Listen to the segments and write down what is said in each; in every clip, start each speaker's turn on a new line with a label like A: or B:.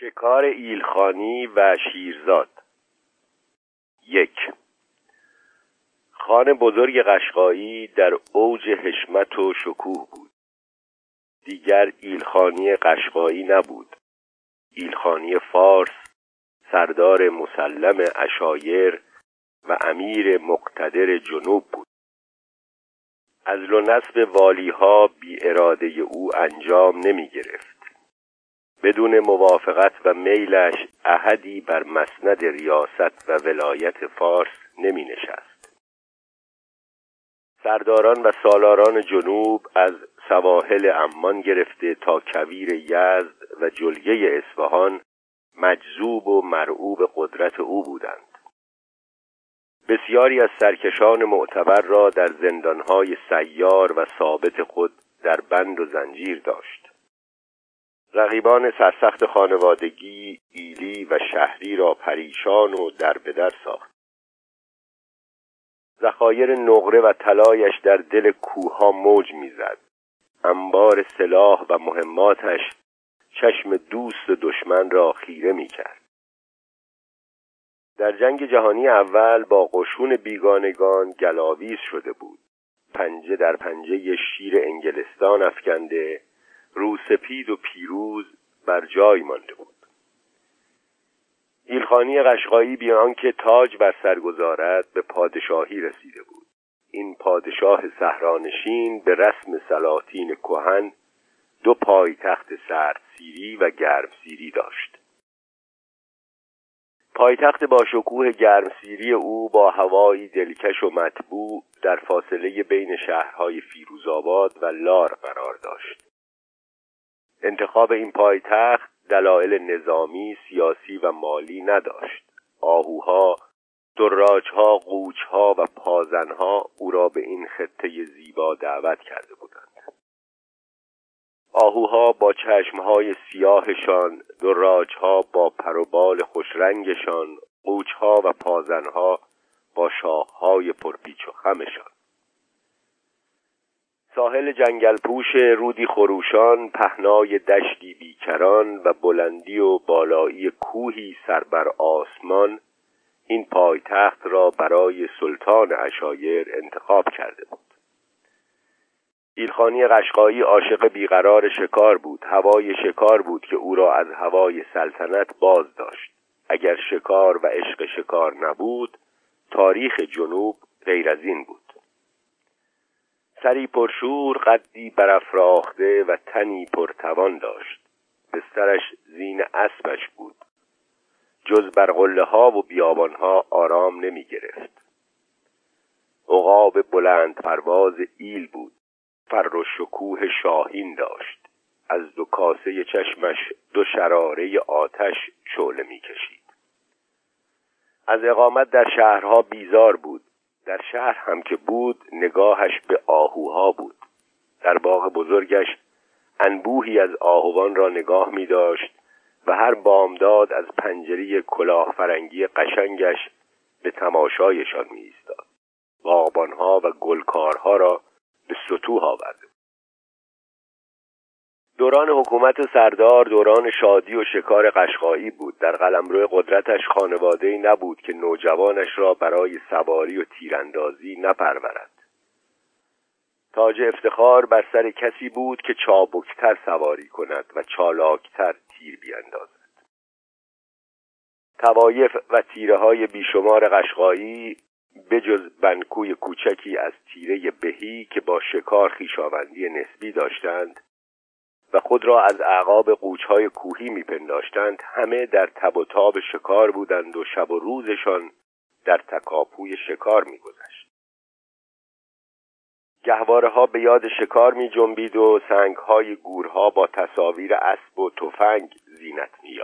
A: شکار ایلخانی و شیرزاد. یک. خان بزرگ قشقایی در اوج حشمت و شکوه بود. دیگر ایلخانی قشقایی نبود. ایلخانی فارس سردار مسلم اشایر و امیر مقتدر جنوب بود. از و نصب والیها بی اراده او انجام نمی گرفت. بدون موافقت و میلش احدی بر مسند ریاست و ولایت فارس نمی نشست سرداران و سالاران جنوب از سواحل امان گرفته تا کویر یزد و جلگه اصفهان مجذوب و مرعوب قدرت او بودند. بسیاری از سرکشان معتبر را در زندانهای سیار و ثابت خود در بند و زنجیر داشت. رقیبان سرسخت خانوادگی ایلی و شهری را پریشان و در ساخت. ذخایر نقره و طلایش در دل کوها موج می‌زد. انبار سلاح و مهماتش چشم دوست دشمن را خیره می‌کرد. در جنگ جهانی اول با قشون بیگانگان گلاویز شده بود. پنجه در پنجه شیر انگلستان افکنده روسپید و پیروز بر جای مانده بود. ایلخانی قشقایی بیان که تاج بر سر گذارد به پادشاهی رسیده بود. این پادشاه صحرانشین به رسم سلاطین کهن دو پایتخت سرد سیری و گرم سیری داشت. پایتخت با شکوه گرمسیری او با هوایی دلکش و مطبوع در فاصله بین شهرهای فیروزآباد و لار قرار داشت. انتخاب این پایتخت دلایل نظامی، سیاسی و مالی نداشت. آهوها، دراجها، قوچها و پازنها او را به این خطه زیبا دعوت کرده بودند. آهوها با چشمهای سیاهشان دراجها با پروبال خوشرنگشان قوچها و پازنها با شاخهای پرپیچ و خمشان. ساحل جنگل پوش رودی خروشان پهنای دشتی بیکران و بلندی و بالایی کوهی سر بر آسمان این پایتخت را برای سلطان اشایر انتخاب کرده بود. ایلخانی قشقایی عاشق بیقرار شکار بود هوای شکار بود که او را از هوای سلطنت باز داشت. اگر شکار و عشق شکار نبود تاریخ جنوب غیر از این بود. سری پرشور قدی برافراخته و تنی پرتوان داشت. بسترش زین اسبش بود. جز بر قله ها و بیابان ها آرام نمی گرفت عقاب بلند پرواز ایل بود. فر و شکوه شاهین داشت. از دو کاسه چشمش دو شراره آتش شعله می‌کشید. از اقامت در شهرها بیزار بود. در شهر هم که بود نگاهش به آهوها بود. در باغ بزرگش انبوهی از آهوان را نگاه می داشت و هر بامداد از پنجری کلاه فرنگی قشنگش به تماشایشان می ایستاد. باغبانها و گلکارها را به سطوح آورده دوران حکومت سردار دوران شادی و شکار قشقایی بود. در قلمرو قدرتش خانواده‌ای نبود که نوجوانش را برای سواری و تیراندازی نپرورد. تاج افتخار بر سر کسی بود که چابکتر سواری کند و چالاکتر تیر بیاندازد توایف و تیره های بیشمار قشقایی بجز بنکوی کوچکی از تیره بهی که با شکار خیشاوندی نسبی داشتند و خود را از اعقاب قوچهای کوهی میپنداشتند. همه در تب و تاب شکار بودند و شب و روزشان در تکاپوی شکار میگذشت. گهواره ها به یاد شکار می جنبید و سنگ های گورها با تصاویر اسب و تفنگ زینت می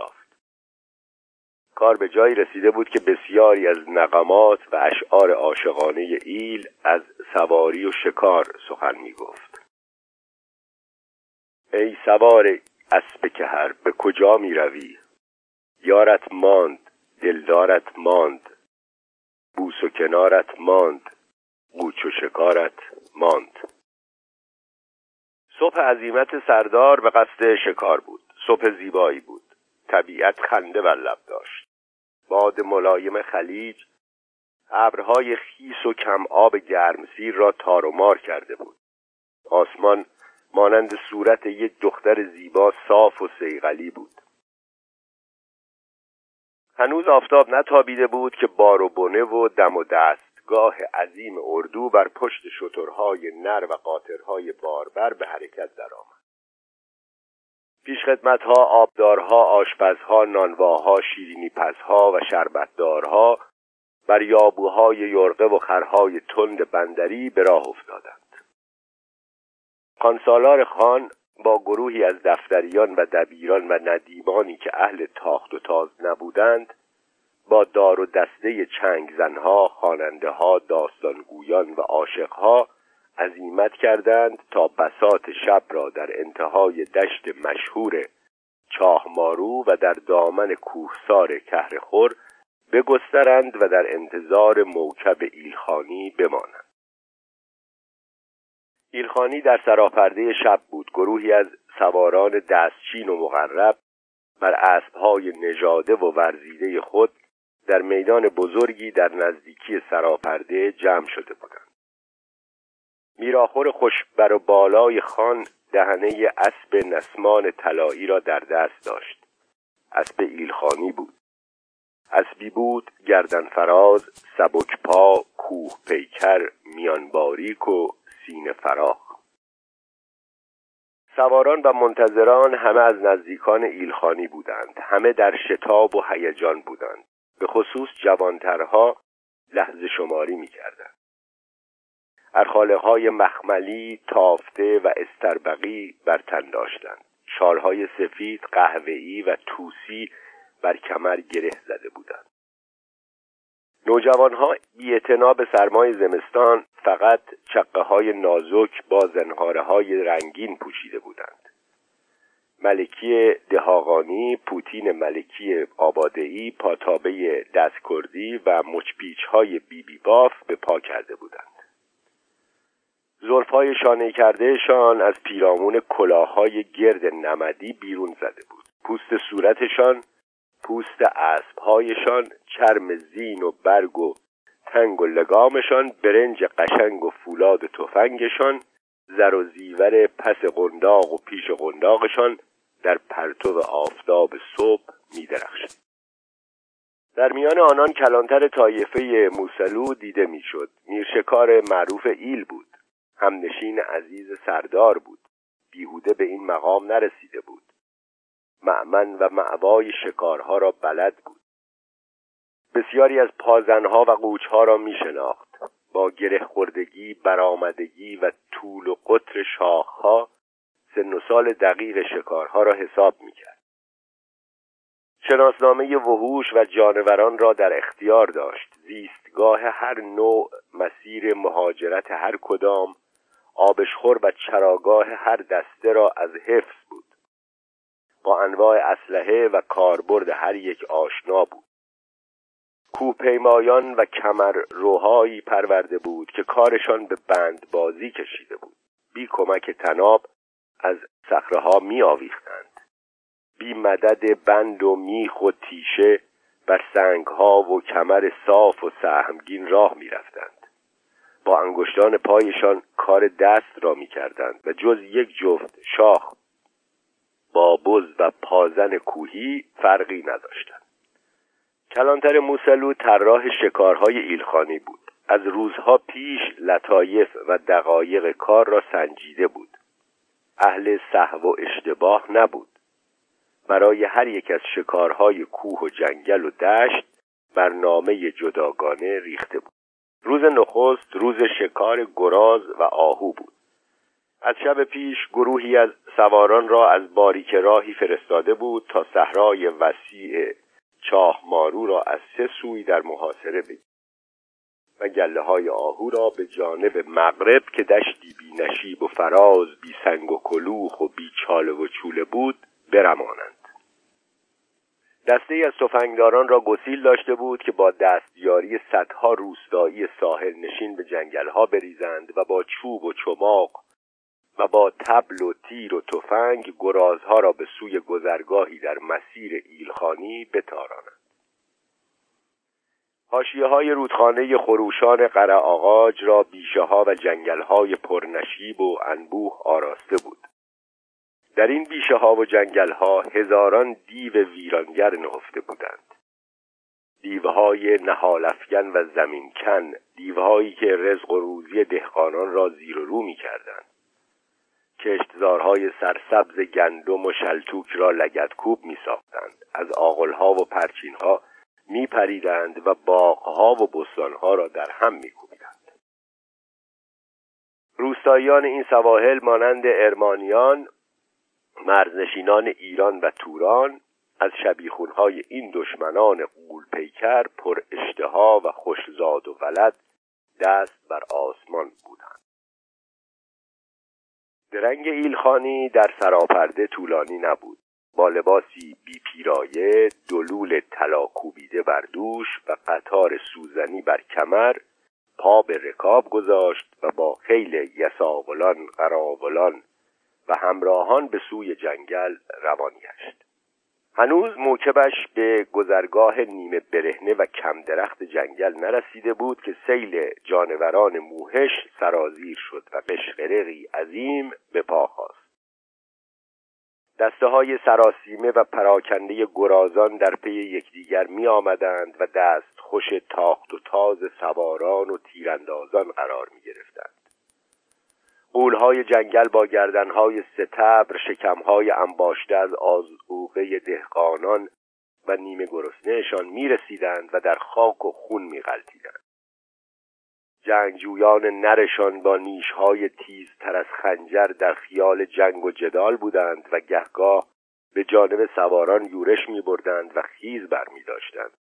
A: کار به جایی رسیده بود که بسیاری از نقمات و اشعار عاشقانه ایل از سواری و شکار سخن می گفت ای سوار اسب کهر به کجا می روی؟ یارت ماند دلدارت ماند بوس و کنارت ماند قوچ و شکارت ماند. صبح عظیمت سردار به قصد شکار بود صبح زیبایی بود. طبیعت خنده بر لب داشت. باد ملایم خلیج ابرهای خیس و کم آب گرمسیر را تار و مار کرده بود. آسمان مانند صورت یک دختر زیبا صاف و سیغلی بود. هنوز آفتاب نتابیده بود که بار و بنه و دم و دستگاه عظیم اردو بر پشت شترهای نر و قاطرهای باربر به حرکت درآمد. پیشخدمتها آبدارها آشپزها نانواها شیرینی پزها و شربتدارها بر یابوهای یرقه و خرهای تند بندری به راه افتادند. خانسالار خان با گروهی از دفتریان و دبیران و ندیمانی که اهل تاخت و تاز نبودند با دار و دسته چنگ زنها، خاننده ها، داستانگویان و عاشقها عزیمت کردند تا بسات شب را در انتهای دشت مشهور چاهمارو و در دامن کوهسار کهرخور بگسترند و در انتظار موکب ایلخانی بمانند. ایلخانی در سراپرده شب بود. گروهی از سواران دستچین و مغرب بر اسبهای نژاده و ورزیده خود در میدان بزرگی در نزدیکی سراپرده جمع شده بودند. میراخور خوشبر و بالای خان دهنه اسب نسمان طلایی را در دست داشت. اسب ایلخانی بود. اسبی بود گردن فراز سبک پا کوه پیکر میان باریک و سینه فراخ. سواران و منتظران همه از نزدیکان ایلخانی بودند. همه در شتاب و هیجان بودند. به خصوص جوانترها لحظه شماری می کردند ارخاله های مخملی تافته و استربقی بر تن داشتند. شالهای سفید قهوه‌ای و توسی بر کمر گره زده بودند. نوجوانها بی به سرمای زمستان فقط چقه های نازک با زنهاره های رنگین پوشیده بودند. ملکی دهاغانی پوتین ملکی آبادهی پاتابه دستکردی و مچپیچ های بیبی باف به پا کرده بودند. زلفهای شانه کردهشان از پیرامون کلاههای گرد نمدی بیرون زده بود. پوست صورتشان پوست اسبهایشان چرم زین و برگ و تنگ و لگامشان برنج قشنگ و فولاد تفنگشان زر و زیور پس قنداق و پیش قنداقشان در پرتو آفتاب صبح میدرخشد. در میان آنان کلانتر طایفه موسلو دیده می‌شد. میرشکار معروف ایل بود. همنشین عزیز سردار بود. بیهوده به این مقام نرسیده بود. معمن و معوای شکارها را بلد بود. بسیاری از پازنها و قوچها را می شناخت با گره خوردگی برآمدگی و طول و قطر شاخها سن و سال دقیق شکارها را حساب می کرد شناسنامه وحوش و جانوران را در اختیار داشت. زیستگاه هر نوع مسیر مهاجرت هر کدام آبشخور و چراگاه هر دسته را از حفظ بود. با انواع اسلحه و کاربرد هر یک آشنا بود. کوپیمایان و کمر روهایی پرورده بود که کارشان به بند بازی کشیده بود. بی کمک تناب از صخره می آویختند بی مدد بند و میخ و تیشه بر سنگ ها و کمر صاف و سهمگین راه می رفتند. با انگشتان پایشان کار دست را می کردند و جز یک جفت شاخ با بز و پازن کوهی فرقی نداشتند کلانتر موسلو طراح شکارهای ایلخانی بود. از روزها پیش لطایف و دقایق کار را سنجیده بود. اهل صحو و اشتباه نبود. برای هر یک از شکارهای کوه و جنگل و دشت برنامه جداگانه ریخته بود. روز نخست روز شکار گراز و آهو بود. از شب پیش گروهی از سواران را از باریک راهی فرستاده بود تا صحرای وسیع چاه مارو را از سه سوی در محاصره بگیرد و گله های آهو را به جانب مغرب که دشتی بی نشیب و فراز بی سنگ و کلوخ و بی چاله و چوله بود برمانند. دسته از تفنگداران را گسیل داشته بود که با دستیاری صدها روستایی ساحل نشین به جنگلها بریزند و با چوب و چماق و با تبل و تیر و تفنگ گرازها را به سوی گذرگاهی در مسیر ایلخانی بتارانند. حاشیه های رودخانه خروشان قره آغاج را بیشه ها و جنگل های پرنشیب و انبوه آراسته بود. در این بیشه ها و جنگل ها هزاران دیو ویرانگر نهفته بودند. دیوهای نهالفگن و زمینکن دیوهایی که رزق و روزی دهقانان را زیر و رو می کردند کشتزارهای سرسبز گندم و شلتوک را لگتکوب می ساختند از آغلها و پرچینها می پریدند و باغها و بستانها را در هم می کوبیدند. روستاییان این سواحل مانند ارمانیان مرزنشینان ایران و توران از شبیخونهای این دشمنان قول پیکر پر اشتها و خوشزاد و ولد دست بر آسمان درنگ ایلخانی در سراپرده طولانی نبود. با لباسی بی پیرایه دلول طلا کوبیده بر دوش و قطار سوزنی بر کمر پا به رکاب گذاشت و با خیل یساولان قراولان و همراهان به سوی جنگل روان گشت هنوز موکبش به گذرگاه نیمه برهنه و کم درخت جنگل نرسیده بود که سیل جانوران موهش سرازیر شد و قشقرقی عظیم به پا خواست دسته های سراسیمه و پراکنده گرازان در پی یکدیگر می آمدند و دست خوش تاخت و تاز سواران و تیراندازان قرار می گرفتند قولهای جنگل با گردنهای ستبر شکمهای انباشته از آزوقه دهقانان و نیمه گرسنهشان می رسیدند و در خاک و خون می غلطیدند. جنگجویان نرشان با نیشهای تر از خنجر در خیال جنگ و جدال بودند و گهگاه به جانب سواران یورش می بردند و خیز بر می داشتند.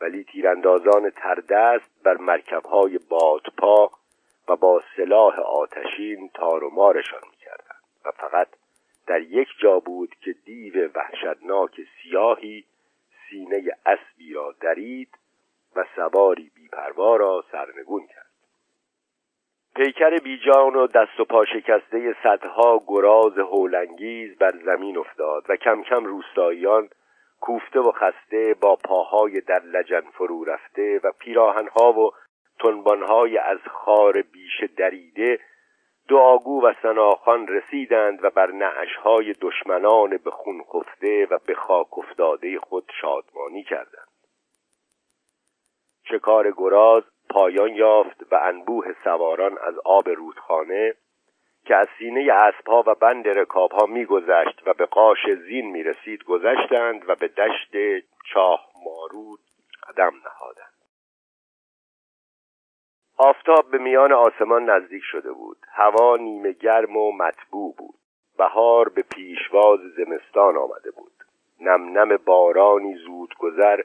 A: ولی تیراندازان تردست بر مرکبهای بادپا و با سلاح آتشین تار و مارشان می‌کردند و فقط در یک جا بود که دیو وحشتناک سیاهی سینه اسبی را درید و سواری بیپروا را سرنگون کرد. پیکر بیجان و دست و پا شکسته صدها گراز هولانگیز بر زمین افتاد و کم کم روستاییان کوفته و خسته با پاهای در لجن فرو رفته و پیراهنها و تنبانهای از خار بیش دریده دعاگو و سناخان رسیدند و بر نعشهای دشمنان به خون خفته و به خاک افتاده خود شادمانی کردند. شکار گراز پایان یافت و انبوه سواران از آب رودخانه که از سینه اسبها و بند رکابها میگذشت و به قاش زین می‌رسید گذشتند و به دشت چاه مارود قدم نهادند. آفتاب به میان آسمان نزدیک شده بود. هوا نیمه گرم و مطبوع بود. بهار به پیشواز زمستان آمده بود. نم نم بارانی زود گذر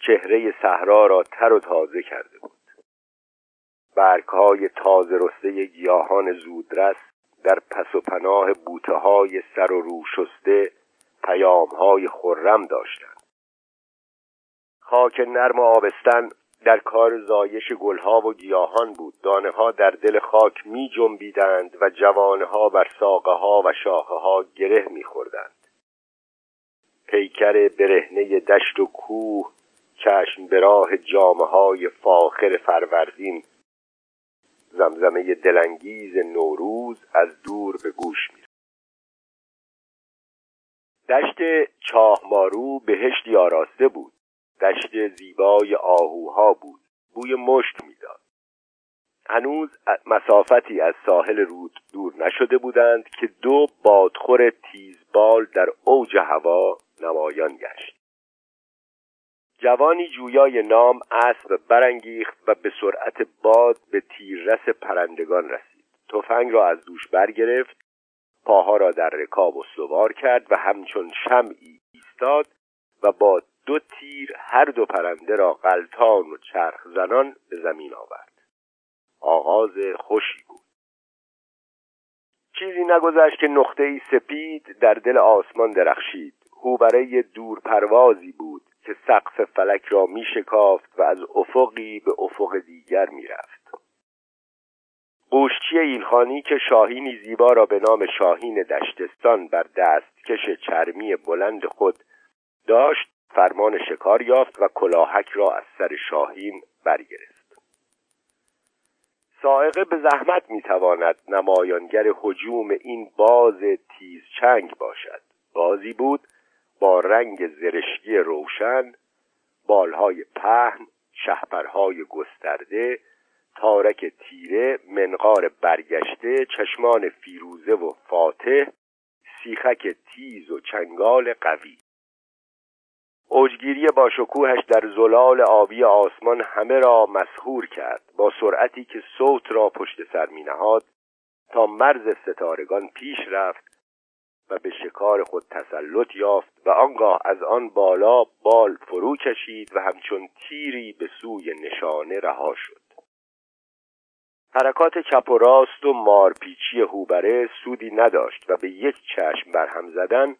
A: چهره صحرا را تر و تازه کرده بود. برگهای تازه رسته گیاهان زودرس در پس و پناه بوته های سر و رو شسته پیام های خرم داشتند. خاک نرم و آبستن در کار زایش گلها و گیاهان بود. دانه ها در دل خاک می جنبیدند و جوانه ها بر ساقه ها و شاخه ها گره می خوردند. پیکر برهنه دشت و کوه چشم به راه جامعه های فاخر فروردین زمزمه دلانگیز نوروز از دور به گوش می دشت چاهمارو بهشتی آراسته بود. دشت زیبای آهوها بود. بوی مشت می‌داد. هنوز مسافتی از ساحل رود دور نشده بودند که دو بادخور تیزبال در اوج هوا نمایان گشت. جوانی جویای نام اسب برانگیخت و به سرعت باد به تیررس پرندگان رسید. تفنگ را از دوش برگرفت پاها را در رکاب استوار کرد و همچون شمعی ایستاد و با دو تیر هر دو پرنده را غلطان و چرخ زنان به زمین آورد. آغاز خوشی بود. چیزی نگذشت که نقطه ای سپید در دل آسمان درخشید. هوبره دور پروازی بود که سقف فلک را می شکافت و از افقی به افق دیگر می رفت. قوشچی ایلخانی که شاهینی زیبا را به نام شاهین دشتستان بر دستکش چرمی بلند خود داشت فرمان شکار یافت و کلاهک را از سر شاهین برگرفت. سائقه به زحمت می‌تواند نمایانگر حجوم این باز تیز چنگ باشد. بازی بود با رنگ زرشکی روشن بالهای پهن شهپرهای گسترده تارک تیره منقار برگشته چشمان فیروزه و فاتح سیخک تیز و چنگال قوی. اوجگیری با شکوهش در زلال آبی آسمان همه را مسهور کرد با سرعتی که صوت را پشت سر می نهاد تا مرز ستارگان پیش رفت و به شکار خود تسلط یافت و آنگاه از آن بالا بال فرو کشید و همچون تیری به سوی نشانه رها شد. حرکات چپ و راست و مارپیچی هوبره سودی نداشت و به یک چشم برهم زدن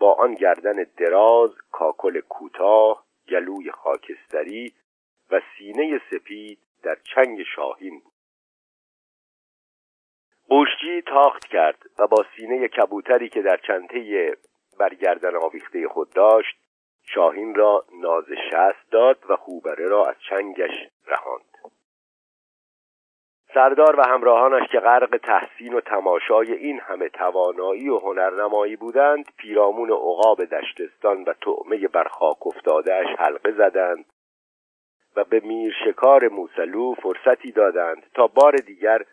A: با آن گردن دراز کاکل کوتاه گلوی خاکستری و سینه سپید در چنگ شاهین بود. قوشجی تاخت کرد و با سینه کبوتری که در چنته برگردن آویخته خود داشت شاهین را ناز شست داد و خوبره را از چنگش رهاند. سردار و همراهانش که غرق تحسین و تماشای این همه توانایی و هنرنمایی بودند پیرامون عقاب دشتستان و طعمه برخاک افتادهاش حلقه زدند و به میر شکار موسلو فرصتی دادند تا بار دیگر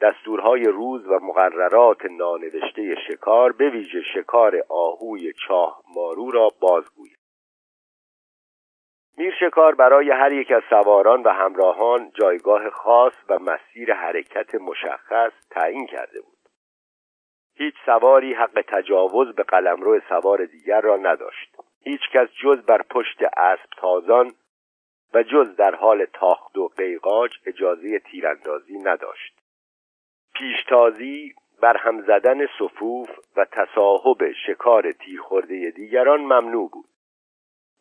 A: دستورهای روز و مقررات نانوشته شکار به ویژه شکار آهوی چاه مارو را بازگوید. میر شکار برای هر یک از سواران و همراهان جایگاه خاص و مسیر حرکت مشخص تعیین کرده بود. هیچ سواری حق تجاوز به قلمرو سوار دیگر را نداشت. هیچ کس جز بر پشت اسب تازان و جز در حال تاخت و قیقاج اجازه تیراندازی نداشت. پیشتازی هم زدن صفوف و تصاحب شکار تیرخورده دیگران ممنوع بود.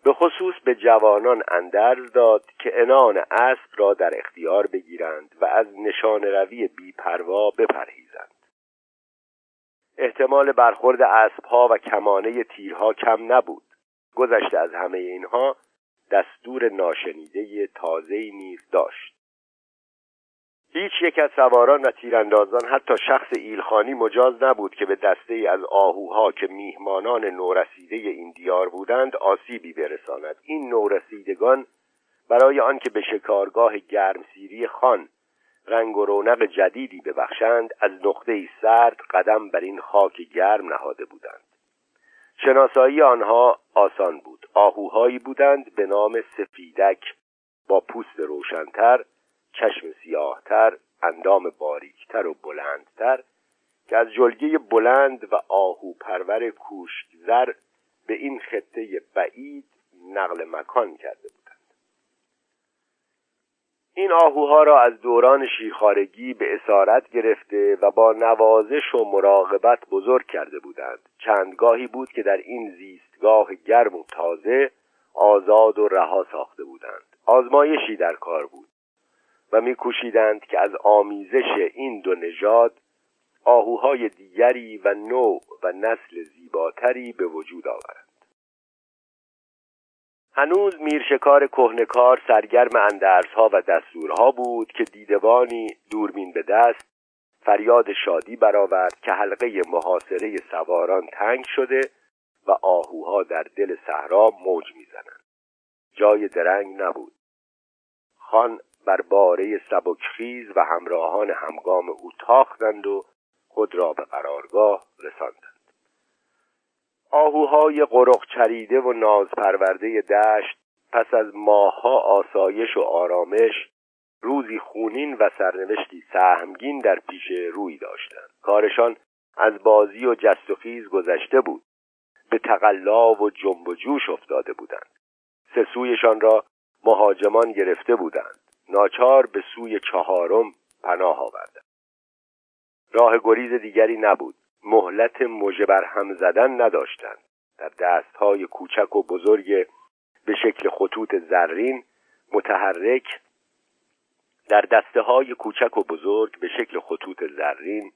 A: به خصوص به جوانان اندرز داد که انان اسب را در اختیار بگیرند و از نشان روی بیپروا بپرهیزند. احتمال برخورد اسبها و کمانه تیرها کم نبود. گذشته از همه اینها دستور ناشنیده تازه‌ای نیز داشت. هیچ یک از سواران و تیراندازان حتی شخص ایلخانی مجاز نبود که به دسته ای از آهوها که میهمانان نورسیده این دیار بودند آسیبی برساند. این نورسیدگان برای آنکه به شکارگاه گرمسیری خان رنگ و رونق جدیدی ببخشند از نقطه سرد قدم بر این خاک گرم نهاده بودند. شناسایی آنها آسان بود. آهوهایی بودند به نام سفیدک با پوست روشنتر چشم سیاهتر اندام باریکتر و بلندتر که از جلگه بلند و آهو پرور کوشکزر به این خطه بعید نقل مکان کرده بودند. این آهوها را از دوران شیرخارگی به اسارت گرفته و با نوازش و مراقبت بزرگ کرده بودند. چندگاهی بود که در این زیستگاه گرم و تازه آزاد و رها ساخته بودند. آزمایشی در کار بود. و میکوشیدند که از آمیزش این دو نژاد آهوهای دیگری و نوع و نسل زیباتری به وجود آورند. هنوز میرشکار کهنکار سرگرم اندرسها و دستورها بود که دیدبانی دوربین به دست فریاد شادی برآورد که حلقه محاصره سواران تنگ شده و آهوها در دل صحرا موج می‌زنند. جای درنگ نبود. خان بر باره سبکخیز و همراهان همگام او تاختند و خود را به قرارگاه رساندند. آهوهای قرق چریده و ناز پرورده دشت پس از ماهها آسایش و آرامش روزی خونین و سرنوشتی سهمگین در پیش روی داشتند. کارشان از بازی و جست و خیز گذشته بود. به تقلا و جنب و جوش افتاده بودند. سه سویشان را مهاجمان گرفته بودند. ناچار به سوی چهارم پناه آوردند راه گریز دیگری نبود. مهلت مژه بر هم زدن نداشتند. در دستهای کوچک و بزرگ به شکل خطوط زرین متحرک در دسته های کوچک و بزرگ به شکل خطوط زرین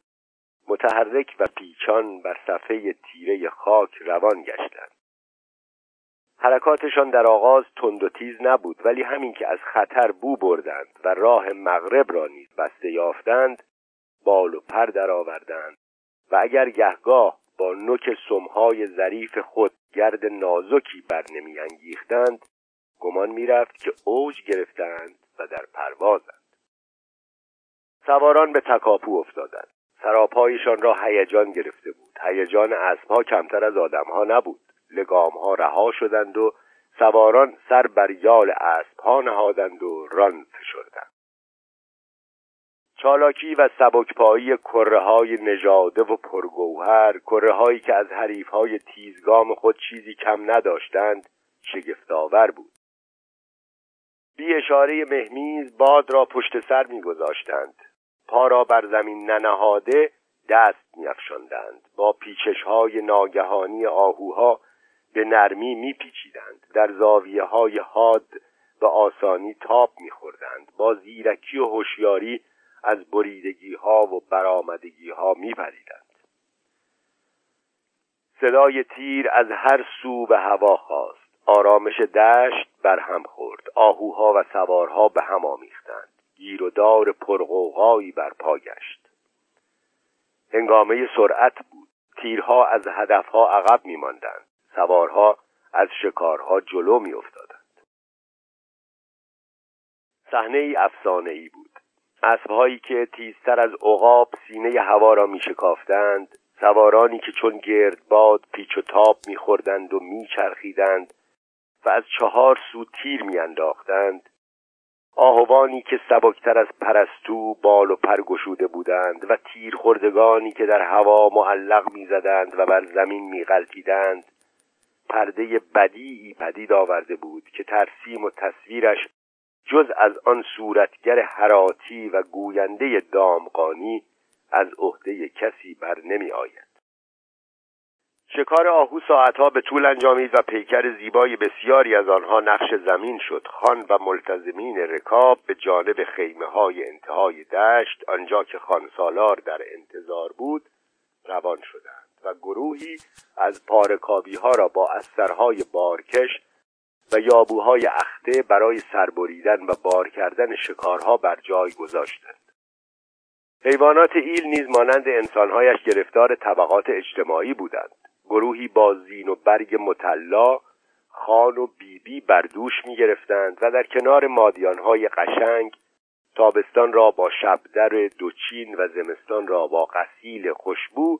A: متحرک و پیچان بر صفحه تیره خاک روان گشتند. حرکاتشان در آغاز تند و تیز نبود ولی همین که از خطر بو بردند و راه مغرب را نیز بسته یافتند بال و پر درآوردند و اگر گهگاه با نوک سمهای ظریف خود گرد نازکی بر نمی انگیختند گمان می‌رفت که اوج گرفتند و در پروازند. سواران به تکاپو افتادند. سراپایشان را هیجان گرفته بود. هیجان اسبها کمتر از آدمها نبود. لگامها رها شدند و سواران سر بر یال اسبها نهادند و ران فشردند چالاکی و سبکپایی کره های نژاده و پرگوهر کره هایی که از حریف های تیزگام خود چیزی کم نداشتند شگفتآور بود. بی اشاره مهمیز باد را پشت سر میگذاشتند. پا را بر زمین ننهاده دست میافشاندند. با پیچش های ناگهانی آهوها به نرمی میپیچیدند. در زاویه های حاد و آسانی تاب میخوردند. با زیرکی و هوشیاری از بریدگی ها و برآمدگی ها میپریدند. صدای تیر از هر سو به هوا خواست آرامش دشت بر هم خورد. آهوها و سوارها به هم آمیختند. گیر و دار پرغوغایی بر پا گشت. هنگامه سرعت بود. تیرها از هدفها عقب میماندند. سوارها از شکارها جلو میافتادند. صحنه ای افسانه ای بود. اسبهایی که تیزتر از عقاب سینه هوا را میشکافتند سوارانی که چون گردباد پیچ و تاب میخوردند و میچرخیدند و از چهار سو تیر میانداختند آهوانی که سبکتر از پرستو بال و پر گشوده بودند و تیر خوردگانی که در هوا معلق می‌زدند و بر زمین میغلطیدند پرده بدیعی پدید آورده بود که ترسیم و تصویرش جز از آن صورتگر حراتی و گوینده دامقانی از عهده کسی بر نمی آید. شکار آهو ساعتها به طول انجامید و پیکر زیبای بسیاری از آنها نقش زمین شد. خان و ملتزمین رکاب به جانب خیمه های انتهای دشت آنجا که خانسالار در انتظار بود روان شدند. و گروهی از پارکابی ها را با استرهای بارکش و یابوهای اخته برای سربریدن و بار کردن شکارها بر جای گذاشتند. حیوانات ایل نیز مانند انسانهایش گرفتار طبقات اجتماعی بودند. گروهی با زین و برگ مطلا خان و بیبی بر دوش می گرفتند و در کنار مادیانهای قشنگ تابستان را با شبدر دوچین و زمستان را با قسیل خوشبو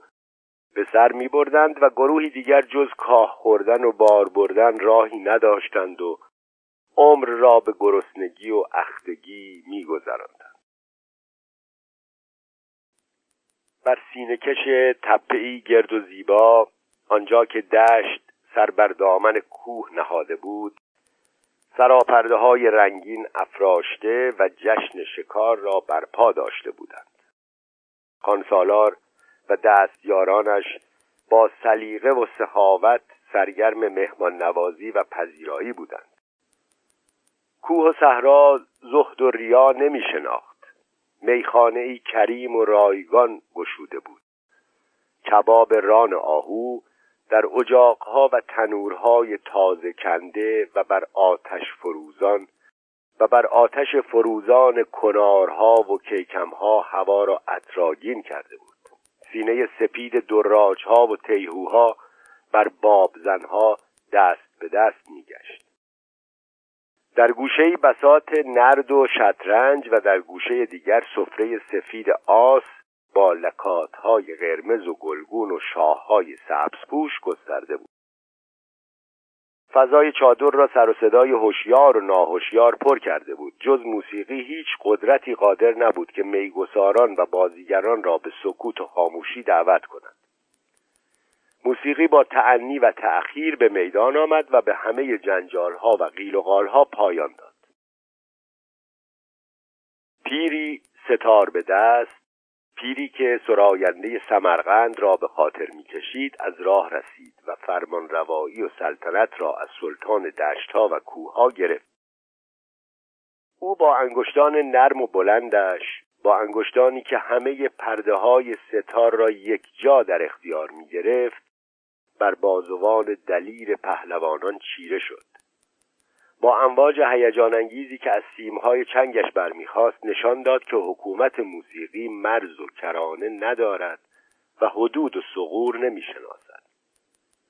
A: به سر می بردند و گروهی دیگر جز کاه خوردن و بار بردن راهی نداشتند و عمر را به گرسنگی و اختگی می گذراندند. بر سینهکش تپهای گرد و زیبا آنجا که دشت سر بر دامن کوه نهاده بود سراپرده های رنگین افراشته و جشن شکار را برپا داشته بودند خانسالار و دستیارانش با سلیقه و سخاوت سرگرم مهمان نوازی و پذیرایی بودند. کوه و صحرا زهد و ریا نمی شناخت میخانه ای کریم و رایگان گشوده بود. کباب ران آهو در اجاقها و تنورهای تازه کنده و بر آتش فروزان و بر آتش فروزان کنارها و کیکمها هوا را اطراگین کرده بود. سینه سپید دراجها و تیهوها بر بابزنها دست به دست میگشت. در گوشه بسات نرد و شطرنج و در گوشه دیگر سفره سفید آس با لکاتهای قرمز و گلگون و شاههای سبزپوش گسترده بود. فضای چادر را سر و صدای هوشیار و ناهوشیار پر کرده بود. جز موسیقی هیچ قدرتی قادر نبود که میگساران و بازیگران را به سکوت و خاموشی دعوت کند موسیقی با تعنی و تأخیر به میدان آمد و به همه جنجالها و قیل و قالها پایان داد. پیری ستار به دست پیری که سراینده سمرقند را به خاطر می‌کشید از راه رسید و فرمان روایی و سلطنت را از سلطان دشتها و کوهها گرفت. او با انگشتان نرم و بلندش با انگشتانی که همه پرده های ستار را یک جا در اختیار می گرفت بر بازوان دلیر پهلوانان چیره شد. با امواج هیجان انگیزی که از سیمهای چنگش برمیخواست نشان داد که حکومت موسیقی مرز و کرانه ندارد و حدود و سغور نمی‌شناسد.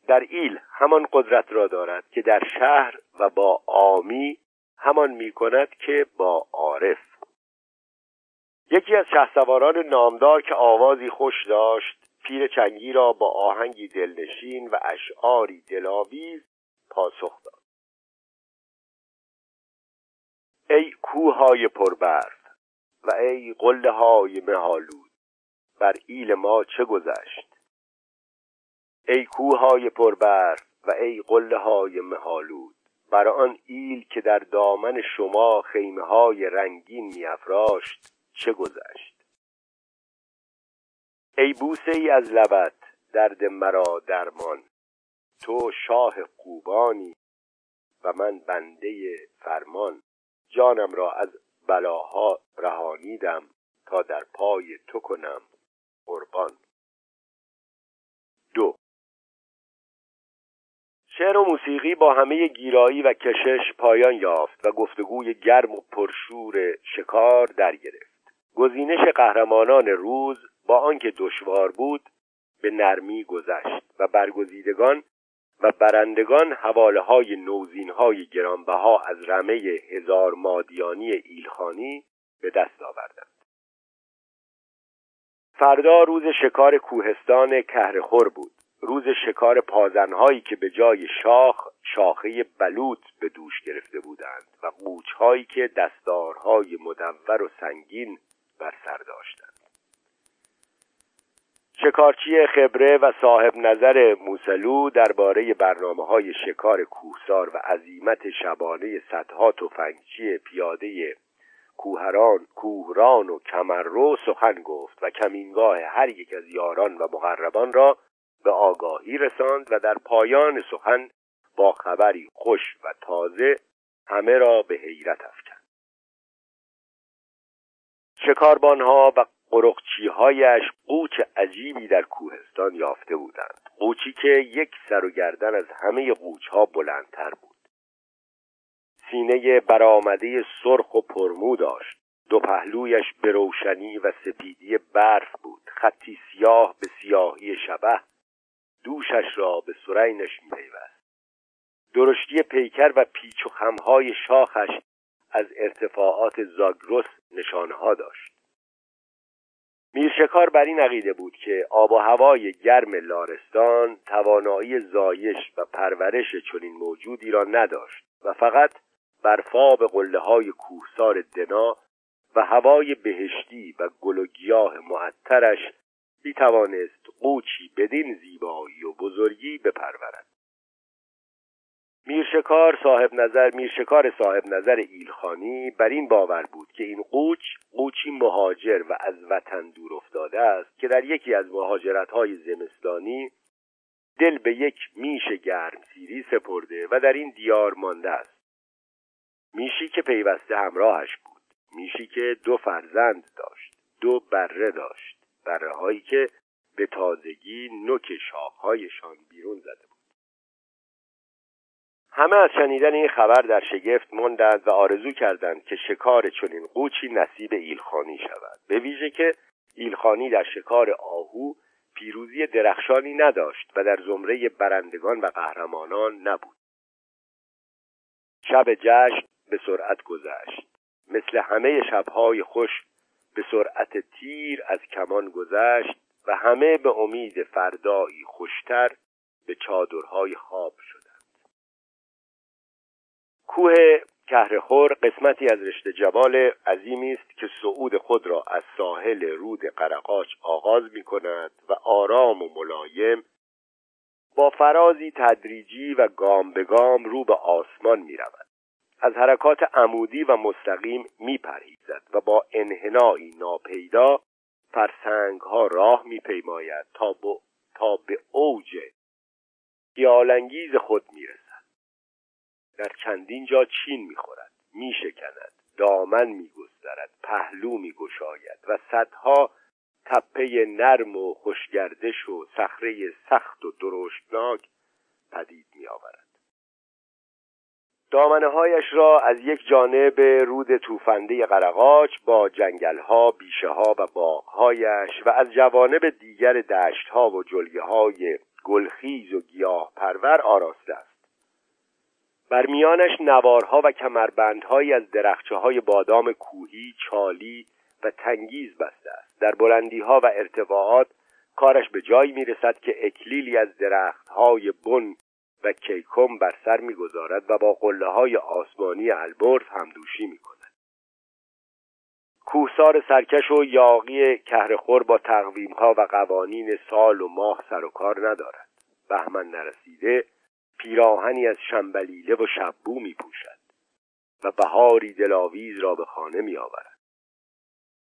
A: در ایل همان قدرت را دارد که در شهر و با آمی همان می کند که با عارف. یکی از شهسواران نامدار که آوازی خوش داشت پیر چنگی را با آهنگی دلنشین و اشعاری دلاویز پاسخ داد. ای کوههای پربرف و ای قله های مهالود بر ایل ما چه گذشت؟ ای کوههای پربرف و ای قله های مهالود بر آن ایل که در دامن شما خیمه های رنگین میافراشت چه گذشت؟ ای بوسه ای از لبت درد مرا درمان. تو شاه خوبانی و من بنده فرمان. جانم را از بلاها رهانیدم تا در پای تو کنم قربان. دو. شعر و موسیقی با همه گیرایی و کشش پایان یافت و گفتگوی گرم و پرشور شکار در گرفت. گزینش قهرمانان روز با آنکه دشوار بود به نرمی گذشت و برگزیدگان و برندگان حواله های نوزین های گرانبها از رمه هزار مادیانی ایلخانی به دست آوردند. فردا روز شکار کوهستان کهرخور بود. روز شکار پازنهایی که به جای شاخ شاخه بلوط به دوش گرفته بودند و قوچهایی که دستارهای مدور و سنگین بر سر داشتند. شکارچی خبره و صاحب نظر موسلو درباره برنامه های شکار کوهسار و عظیمت شبانه صدها تفنگچی پیاده کوهران کوهران و کمررو سخن گفت و کمینگاه هر یک از یاران و مقربان را به آگاهی رساند و در پایان سخن با خبری خوش و تازه همه را به حیرت افکند. شکاربانها و قرقچیهایش قوچ عجیبی در کوهستان یافته بودند. قوچی که یک سر و گردن از همه قوچها بلندتر بود. سینه برآمده سرخ و پرمو داشت. دو پهلویش به روشنی و سپیدی برف بود. خطی سیاه به سیاهی شبه. دوشش را به سرینش میپیوست. درشتی پیکر و پیچ و خمهای شاخش از ارتفاعات زاگرس نشانها داشت. میرشکار بر این عقیده بود که آب و هوای گرم لارستان توانایی زایش و پرورش چنین موجودی را نداشت و فقط برفاب قله های کوهسار دنا و هوای بهشتی و گل و گیاه معطرش می توانست قوچی بدین زیبایی و بزرگی بپرورد. میرشکار صاحب نظر میرشکار صاحب نظر ایلخانی بر این باور بود که این قوچ قوچی مهاجر و از وطن دور افتاده است که در یکی از مهاجرت های زمستانی دل به یک میش گرم سیری سپرده و در این دیار مانده است. میشی که پیوسته همراهش بود. میشی که دو فرزند داشت دو بره داشت. بره هایی که به تازگی نوک شاخهایشان بیرون زده بود. همه از شنیدن این خبر در شگفت ماندند و آرزو کردند که شکار چنین قوچی نصیب ایلخانی شود. به ویژه که ایلخانی در شکار آهو پیروزی درخشانی نداشت و در زمره برندگان و قهرمانان نبود. شب جشن به سرعت گذشت. مثل همه شبهای خوش به سرعت تیر از کمان گذشت و همه به امید فردایی خوشتر به چادرهای خواب کوه کهرخور قسمتی از رشته جبال عظیمی است که صعود خود را از ساحل رود قرقاچ آغاز می کند و آرام و ملایم با فرازی تدریجی و گام به گام رو به آسمان می رود. از حرکات عمودی و مستقیم می پرهیزد و با انحنایی ناپیدا فرسنگ ها راه می پیماید تا, تا به اوج خیالانگیز خود می رسد. در چندین جا چین می‌خورد میشکند دامن میگسترد پهلو میگشاید و صدها تپه نرم و خوشگردش و صخره سخت و درشتناک پدید میآورد. دامنه هایش را از یک جانب رود توفنده قرقاچ با جنگلها بیشه ها و باغهایش و از جوانب دیگر دشت ها و جلگه های گلخیز و گیاه پرور آراسته است. بر میانش نوارها و کمربندهایی از درخچه های بادام کوهی، چالی و تنگیز بسته است در بلندی ها و ارتفاعات کارش به جایی می رسد که اکلیلی از درختهای بن و کیکم بر سر می‌گذارد و با قله های آسمانی البرز همدوشی می کند. کوهسار سرکش و یاقی کهرخور با تقویم ها و قوانین سال و ماه سر و کار ندارد. بهمن نرسیده پیراهنی از شنبلیله و شبو می پوشد و بهاری دلاویز را به خانه می آورد.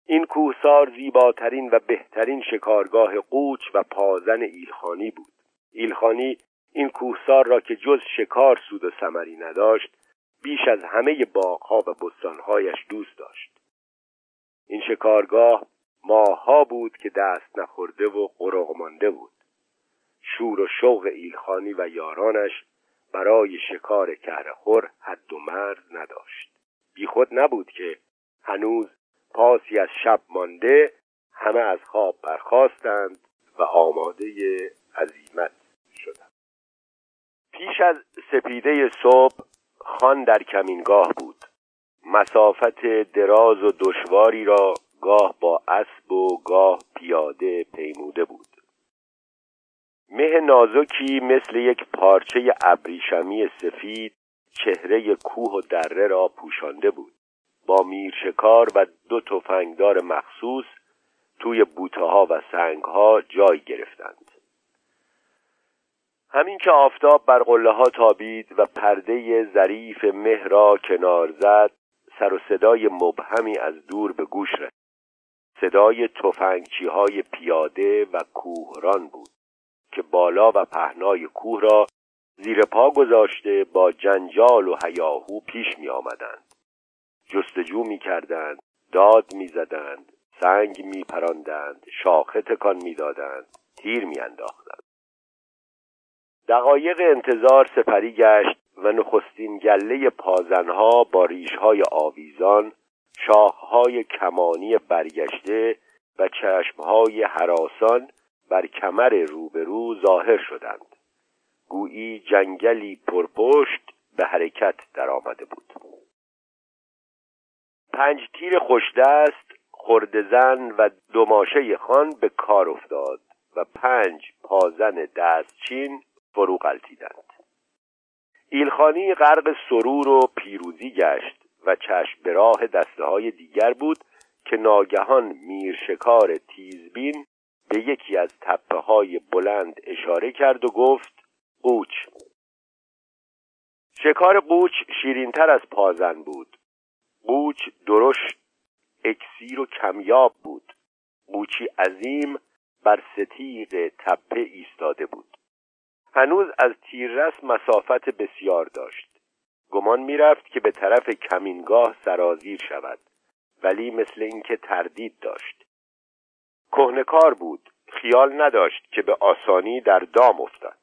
A: این کوهسار زیباترین و بهترین شکارگاه قوچ و پازن ایلخانی بود. ایلخانی این کوهسار را که جز شکار سود و ثمری نداشت بیش از همه باغها و بستانهایش دوست داشت این شکارگاه ماها بود که دست نخورده و قرق مانده بود شور و شوق ایلخانی و یارانش برای شکار کهرخور حد و مرز نداشت. بیخود نبود که هنوز پاسی از شب مانده همه از خواب برخواستند و آماده عزیمت شدند. پیش از سپیده صبح خان در کمینگاه بود. مسافت دراز و دشواری را گاه با اسب و گاه پیاده پیموده بود. مه نازکی مثل یک پارچه ابریشمی سفید چهره کوه و دره را پوشانده بود. با میرشکار و دو تفنگدار مخصوص توی بوته ها و سنگ ها جای گرفتند. همین که آفتاب بر قله ها تابید و پرده ظریف مه را کنار زد سر و صدای مبهمی از دور به گوش رسید. صدای تفنگچی های پیاده و کوهران بود. که بالا و پهنای کوه را زیر پا گذاشته با جنجال و هیاهو پیش می آمدند جستجو می کردند داد می زدند سنگ می پراندند شاخه تکان می دادند تیر می انداختند دقایق انتظار سپری گشت و نخستین گله پازنها با ریشهای آویزان شاخهای کمانی برگشته و چشمهای حراسان بر کمر روبرو ظاهر شدند. گویی جنگلی پرپشت به حرکت درآمده بود. پنج تیر خوشدست خردزن و دوماشه خان به کار افتاد و پنج پازن دستچین فرو غلطیدند ایلخانی غرق سرور و پیروزی گشت و چشم به راه دسته های دیگر بود که ناگهان میرشکار تیزبین به یکی از تپه های بلند اشاره کرد و گفت قوچ. شکار قوچ شیرینتر از پازن بود. قوچ درشت اکسیر و کمیاب بود. قوچی عظیم بر ستیق تپه ایستاده بود. هنوز از تیررس مسافت بسیار داشت. گمان می‌رفت که به طرف کمینگاه سرازیر شود ولی مثل اینکه تردید داشت. کهنکار بود. خیال نداشت که به آسانی در دام افتاد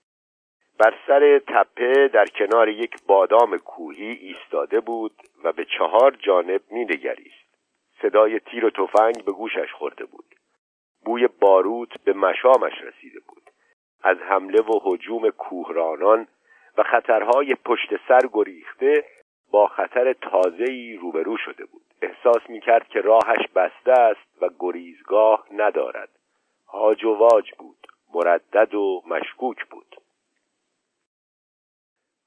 A: بر سر تپه در کنار یک بادام کوهی ایستاده بود و به چهار جانب مینگریست. صدای تیر و تفنگ به گوشش خورده بود. بوی باروت به مشامش رسیده بود. از حمله و حجوم کوهرانان و خطرهای پشت سر گریخته با خطر تازه‌ای روبرو شده بود. احساس می‌کرد که راهش بسته است و گریزگاه ندارد. هاج و واج بود مردد و مشکوک بود.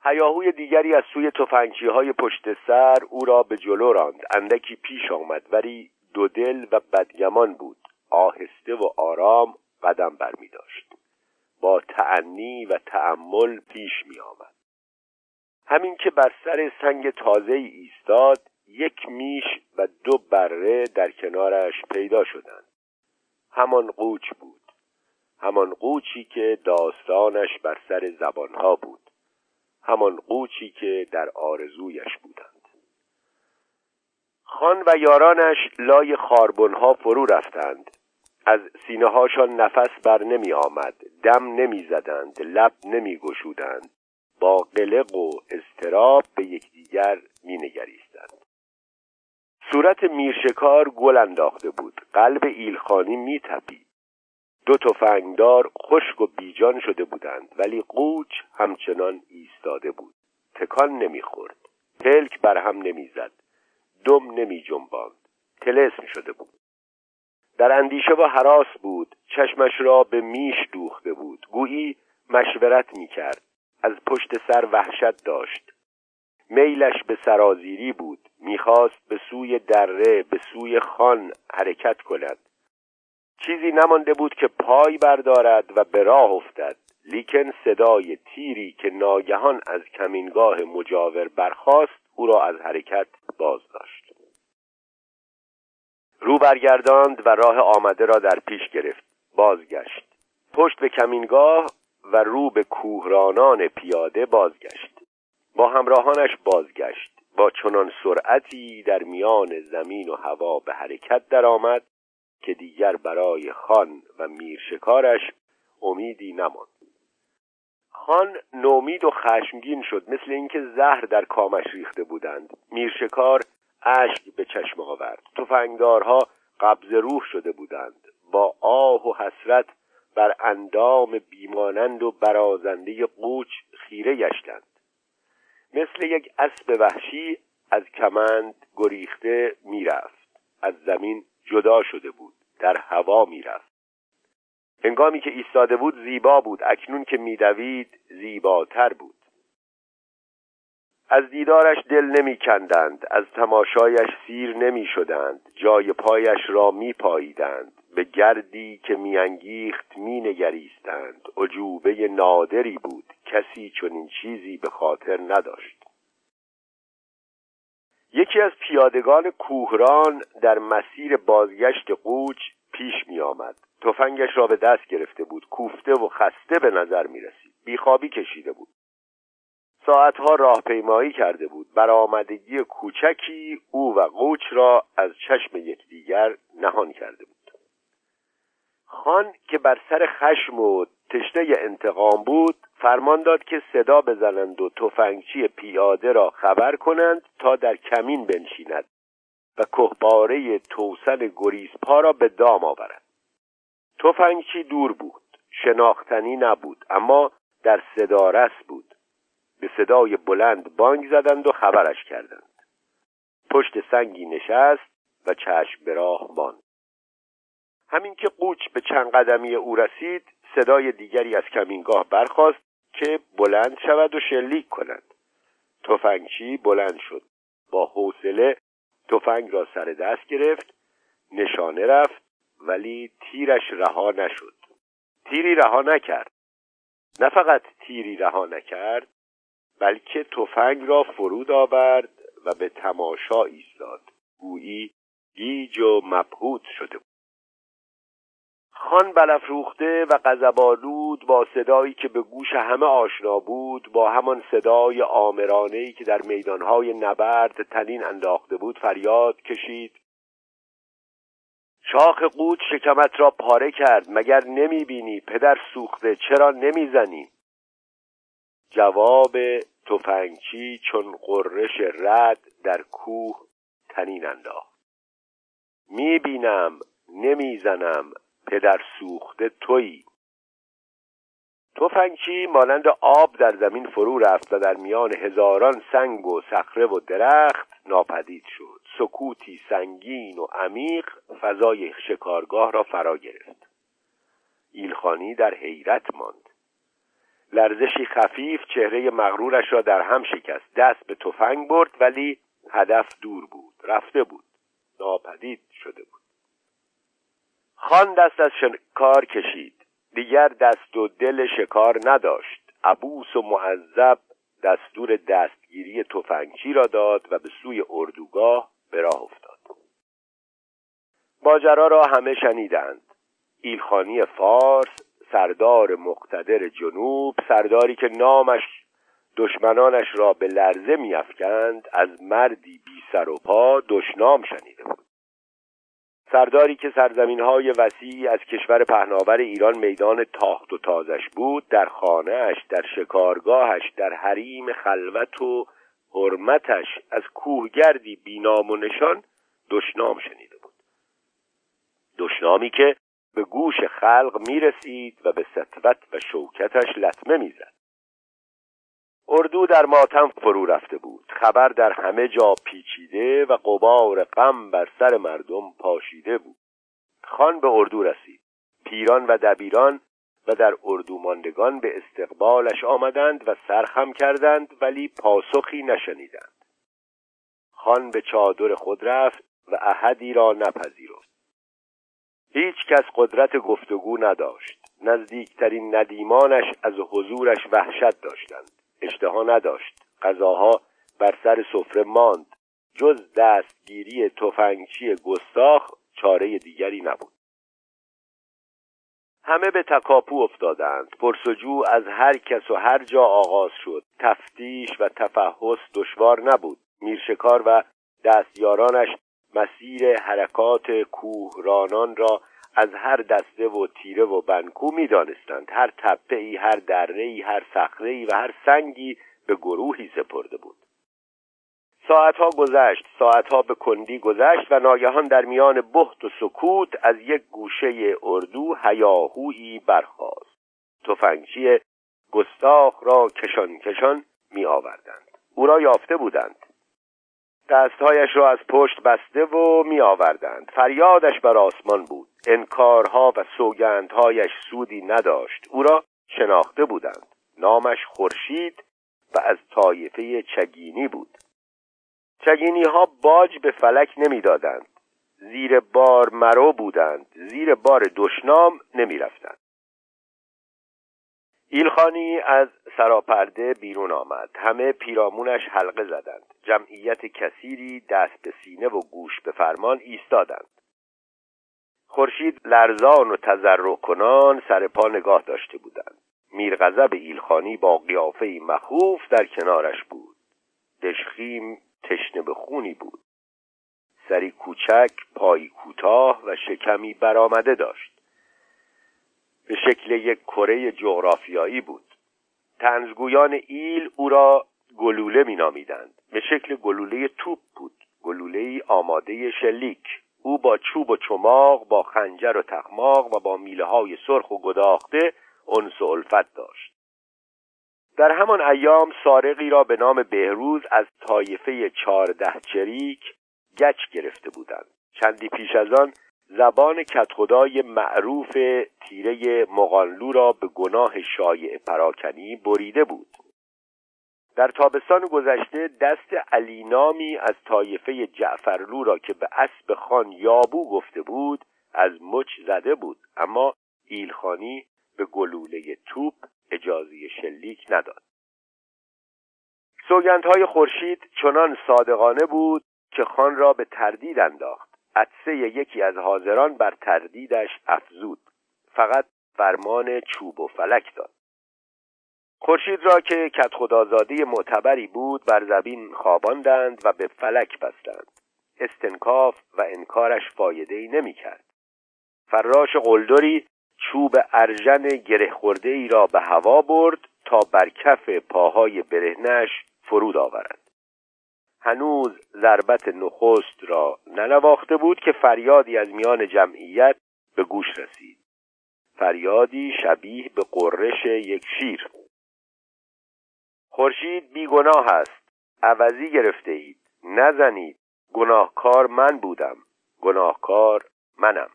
A: هیاهوی دیگری از سوی تفنگچی های پشت سر او را به جلو راند. اندکی پیش آمد ولی دو دل و بدگمان بود. آهسته و آرام قدم برمی داشت با تعنی و تأمل پیش می آمد همین که بر سر سنگ تازه ایستاد یک میش و دو بره در کنارش پیدا شدند. همان قوچ بود. همان قوچی که داستانش بر سر زبانها بود. همان قوچی که در آرزویش بودند. خان و یارانش لای خاربنها فرو رفتند. از سینه هاشان نفس بر نمی آمد. دم نمی زدند. لب نمی گشودند. با قلق و استراب به یکدیگر می نگریستند صورت میرشکار گل انداخته بود. قلب ایلخانی می تپید دو تفنگدار خشک و بیجان شده بودند ولی قوچ همچنان ایستاده بود. تکان نمی‌خورد. پلک بر هم نمی‌زد. دم نمی جنباند تلسم شده بود. در اندیشه و حراس بود. چشمش را به میش دوخته بود. گویی مشورت می کرد از پشت سر وحشت داشت. میلش به سرازیری بود. می‌خواست به سوی دره به سوی خان حرکت کند. چیزی نمانده بود که پای بردارد و به راه افتد. لیکن صدای تیری که ناگهان از کمینگاه مجاور برخاست او را از حرکت باز داشت رو برگرداند و راه آمده را در پیش گرفت. بازگشت. پشت به کمینگاه و رو به کوهرانان پیاده بازگشت. با همراهانش بازگشت. با چنان سرعتی در میان زمین و هوا به حرکت درآمد که دیگر برای خان و میرشکارش امیدی نماند. خان نومید و خشمگین شد مثل اینکه زهر در کامش ریخته بودند. میرشکار اشک به چشم آورد. تفنگدارها قبض روح شده بودند. با آه و حسرت بر اندام بیمانند و برازنده قوچ خیره گشتند. مثل یک اسب وحشی از کمند گریخته می‌رفت. از زمین جدا شده بود در هوا می‌رفت. هنگامی که ایستاده بود زیبا بود اکنون که میدوید زیباتر بود. از دیدارش دل نمی کندند از تماشایش سیر نمی شدند جای پایش را می پاییدند به گردی که میانگیخت می نگریستند عجوبه نادری بود. کسی چنین چیزی به خاطر نداشت. یکی از پیادگان کوهران در مسیر بازگشت قوچ پیش می آمد تفنگش را به دست گرفته بود. کوفته و خسته به نظر می رسید بیخوابی کشیده بود. ساعتها راهپیمایی کرده بود. برآمدگی کوچکی او و قوچ را از چشم یکدیگر نهان کرده بود. خان که بر سر خشم و تشنه انتقام بود فرمان داد که صدا بزنند و تفنگچی پیاده را خبر کنند تا در کمین بنشیند و کهباره توسن گریزپا را به دام آورد تفنگچی دور بود شناختنی نبود اما در صدارس بود. به صدای بلند بانگ زدند و خبرش کردند. پشت سنگی نشست و چشم به راه ماند. همین که قوچ به چند قدمی او رسید صدای دیگری از کمینگاه برخاست که بلند شود و شلیک کند. تفنگچی بلند شد. با حوصله تفنگ را سر دست گرفت نشانه رفت ولی تیرش رها نشد. تیری رها نکرد. نه فقط تیری رها نکرد بلکه تفنگ را فرود آورد و به تماشا ایستاد. گویی گیج و مبهوت شده خان بلفروخته و قذبالود با صدایی که به گوش همه آشنا بود با همان صدای آمرانهی که در میدانهای نبرد تنین انداخته بود فریاد کشید. شاخ قوت شکمت را پاره کرد مگر نمی بینی پدر سوخته چرا نمی‌زنی؟ جواب تفنگچی چون قررش رد در کوه تنین انداخت. می‌بینم نمی‌زنم پدر سوخته تویی. تفنگچی مانند آب در زمین فرو رفت و در میان هزاران سنگ و صخره و درخت ناپدید شد. سکوتی سنگین و عمیق فضای شکارگاه را فرا گرفت. ایلخانی در حیرت ماند. لرزشی خفیف چهره مغرورش را در هم شکست. دست به تفنگ برد ولی هدف دور بود. رفته بود. ناپدید شده بود. خان دست از شکار کشید. دیگر دست و دل شکار نداشت. عبوس و معذب دستور دستگیری تفنگچی را داد و به سوی اردوگاه به راه افتاد. ماجرا را همه شنیدند. ایلخانی فارس سردار مقتدر جنوب سرداری که نامش دشمنانش را به لرزه میافکند از مردی بی سر و پا دشنام شنیده بود. سرداری که سرزمین های وسیعی از کشور پهناور ایران میدان تاخت و تازش بود در خانهاش در شکارگاهش در حریم خلوت و حرمتش از کوهگردی بینام و نشان دشنام شنیده بود. دشنامی که به گوش خلق می‌رسید و به سطوت و شوکتش لطمه می‌زد. اردو در ماتم فرو رفته بود. خبر در همه جا پیچیده و قبار غم بر سر مردم پاشیده بود. خان به اردو رسید. پیران و دبیران و در اردو ماندگان به استقبالش آمدند و سرخم کردند ولی پاسخی نشنیدند. خان به چادر خود رفت و احدی را نپذیرفت. هیچ کس قدرت گفتگو نداشت. نزدیکترین ندیمانش از حضورش وحشت داشتند. اشتها نداشت. غذاها بر سر سفره ماند. جز دستگیری تفنگچی گستاخ چاره دیگری نبود. همه به تکاپو افتادند. پرسجو از هر کس و هر جا آغاز شد. تفتیش و تفحص دشوار نبود. میرشکار و دستیارانش مسیر حرکات کوهرانان را از هر دسته و تیره و بنکو می‌دانستند. هر تپه ای هر دره ای هر صخره ای و هر سنگی به گروهی سپرده بود. ساعتها گذشت ساعتها به کندی گذشت و ناگهان در میان بخت و سکوت از یک گوشه اردو هیاهویی برخاست. تفنگچی گستاخ را کشان کشان می آوردند او را یافته بودند. دستهایش را از پشت بسته و می آوردند فریادش بر آسمان بود. انکارها و سوگندهایش سودی نداشت. او را شناخته بودند. نامش خورشید و از طایفه چگینی بود. چگینی ها باج به فلک نمی‌دادند. زیر بار مرو بودند. زیر بار دشنام نمی رفتند ایلخانی از سراپرده بیرون آمد. همه پیرامونش حلقه زدند. جمعیت کثیری دست به سینه و گوش به فرمان ایستادند. خورشید لرزان و تذرع کنان سر پا نگاه داشته بودند. میرغضب ایلخانی با قیافه مخوف در کنارش بود. دشخیم تشنه به خونی بود. سری کوچک پای کوتاه و شکمی برآمده داشت. به شکل یک کره جغرافیایی بود. تنزگویان ایل او را گلوله مینامیدند. به شکل گلوله توپ بود. گلوله آماده شلیک. او با چوب و چماق با خنجر و تخماق و با میله های سرخ و گداخته انس و داشت. در همان ایام سارقی را به نام بهروز از طایفه چارده چریک گچ گرفته بودند. چندی پیش از آن زبان کتخدای معروف تیره مغانلو را به گناه شایع پراکنی بریده بود. در تابستان گذشته دست علی نامی از طایفه جعفرلو را که به اسب خان یابو گفته بود از مچ زده بود. اما ایلخانی به گلوله توپ اجازه شلیک نداد. سوگندهای خورشید چنان صادقانه بود که خان را به تردید انداخت. عطسه یکی از حاضران بر تردیدش افزود. فقط فرمان چوب و فلک داد. خورشید را که کت خدازاده معتبری بود بر زبین خواباندند و به فلک بستند. استنکاف و انکارش فایده ای نمی کرد فراش قلدری چوب ارژن گره خورده ای را به هوا برد تا بر کف پاهای برهنش فرود آورد هنوز ضربت نخست را ننواخته بود که فریادی از میان جمعیت به گوش رسید. فریادی شبیه به قررش یک شیر خورشید بیگناه است. عوضی گرفته اید نزنید. گناهکار من بودم. گناهکار منم.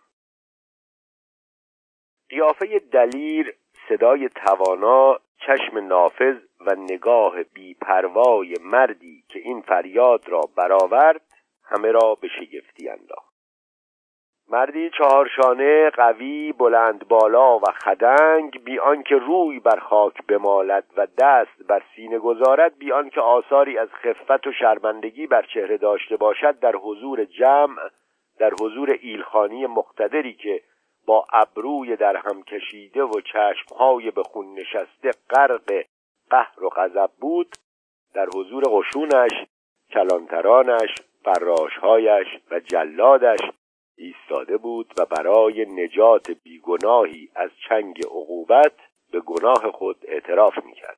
A: قیافه دلیر صدای توانا چشم نافذ و نگاه بیپروای مردی که این فریاد را برآورد همه را به شگفتی انداخت. مردی چهارشانه قوی بلند بالا و خدنگ بی آنکه روی بر خاک بمالد و دست بر سینه گذارد بی آنکه آثاری از خفت و شرمندگی بر چهره داشته باشد در حضور جمع در حضور ایلخانی مقتدری که با ابروی در هم کشیده و چشمهای به خون نشسته غرق قهر و غضب بود در حضور قشونش کلانترانش فراشهایش و جلادش ایستاده بود و برای نجات بیگناهی از چنگ عقوبت به گناه خود اعتراف می‌کرد.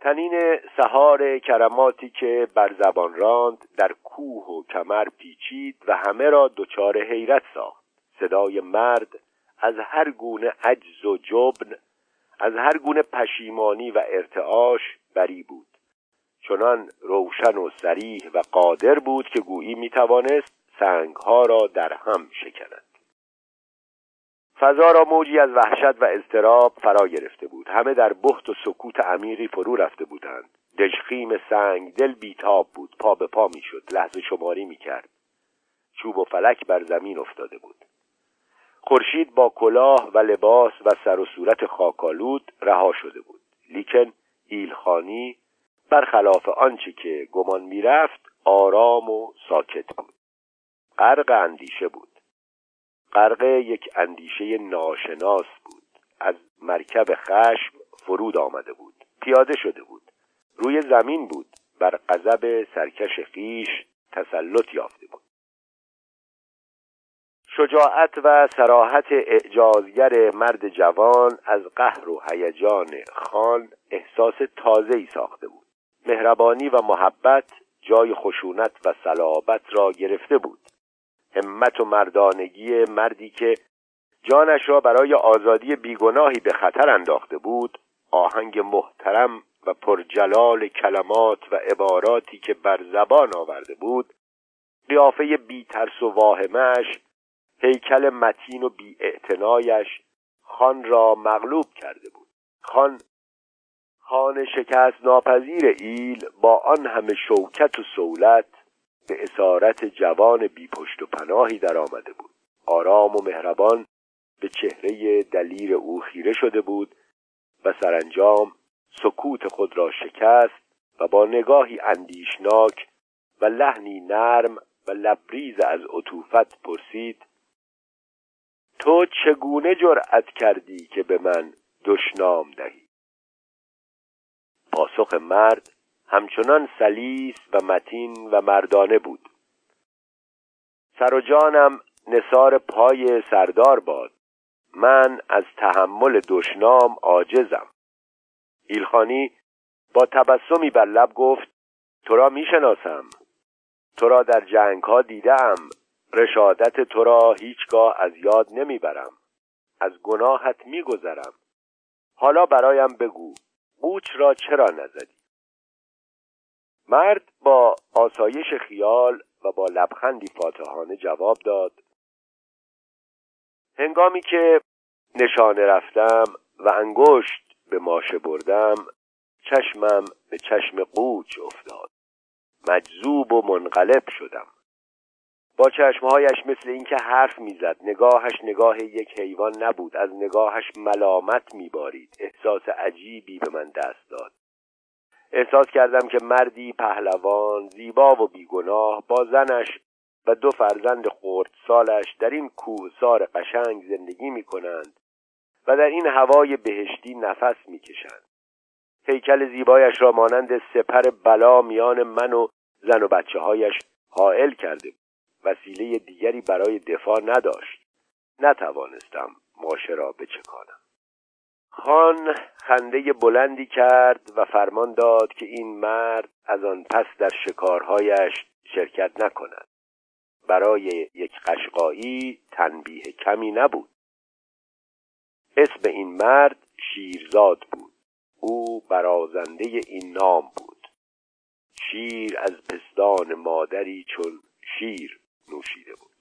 A: تنین سهار کرماتی که بر زبان راند در کوه و کمر پیچید و همه را دچار حیرت ساخت. صدای مرد از هر گونه عجز و جبن از هر گونه پشیمانی و ارتعاش بری بود. چنان روشن و سریح و قادر بود که گویی می‌توانست سنگها را در هم شکند. فضا را موجی از وحشت و اضطراب فرا گرفته بود. همه در بخت و سکوت عمیقی فرو رفته بودند. دژخیم سنگ دل بیتاب بود. پا به پا می‌شد. لحظه شماری می‌کرد. چوب و فلک بر زمین افتاده بود. خورشید با کلاه و لباس و سر و صورت خاکالود رها شده بود. لیکن ایلخانی برخلاف آنچه که گمان می‌رفت آرام و ساکت بود. غرق اندیشه بود. غرق یک اندیشه ناشناس بود. از مرکب خشم فرود آمده بود. پیاده شده بود. روی زمین بود. بر غضب سرکش خیش تسلط یافته شجاعت و سراحت اعجازگر مرد جوان از قهر و هیجان خان احساس تازه‌ای ساخته بود. مهربانی و محبت جای خشونت و صلابت را گرفته بود. همت و مردانگی مردی که جانش را برای آزادی بیگناهی به خطر انداخته بود آهنگ محترم و پرجلال کلمات و عباراتی که بر زبان آورده بود قیافه بی ترس و واهمش هیکل متین و بی خان را مغلوب کرده بود. خان خان شکست ناپذیر ایل با آن همه شوکت و سولت به اسارت جوان بی پشت و پناهی در آمده بود. آرام و مهربان به چهره دلیر او خیره شده بود و سرانجام سکوت خود را شکست و با نگاهی اندیشناک و لحنی نرم و لبریز از عطوفت پرسید تو چگونه جرأت کردی که به من دشنام دهی؟ پاسخ مرد همچنان سلیس و متین و مردانه بود. سر و جانم نصار پای سردار باد. من از تحمل دشنام عاجزم. ایلخانی با تبسمی بر لب گفت تو را می‌شناسم. تو را در جنگ ها دیدم رشادت تو را هیچگاه از یاد نمی‌برم. از گناهت میگذرم. حالا برایم بگو قوچ را چرا نزدی؟ مرد با آسایش خیال و با لبخندی فاتحانه جواب داد هنگامی که نشانه رفتم و انگشت به ماشه بردم چشمم به چشم قوچ افتاد. مجذوب و منقلب شدم. با چشمهایش مثل اینکه حرف می‌زد. نگاهش نگاه یک حیوان نبود. از نگاهش ملامت میبارید. احساس عجیبی به من دست داد. احساس کردم که مردی پهلوان زیبا و بیگناه با زنش و دو فرزند خورد سالش در این کوهسار قشنگ زندگی می کنند و در این هوای بهشتی نفس می کشند هیکل زیبایش را مانند سپر بلا میان من و زن و بچه هایش حائل کرده وسیله دیگری برای دفاع نداشت. نتوانستم ماشه را بچکانم. خان خنده بلندی کرد و فرمان داد که این مرد از آن پس در شکارهایش شرکت نکند. برای یک قشقایی تنبیه کمی نبود. اسم این مرد شیرزاد بود. او برازنده این نام بود. شیر از پستان مادری چون شیر. လို့ရှိတယ်ပေါ့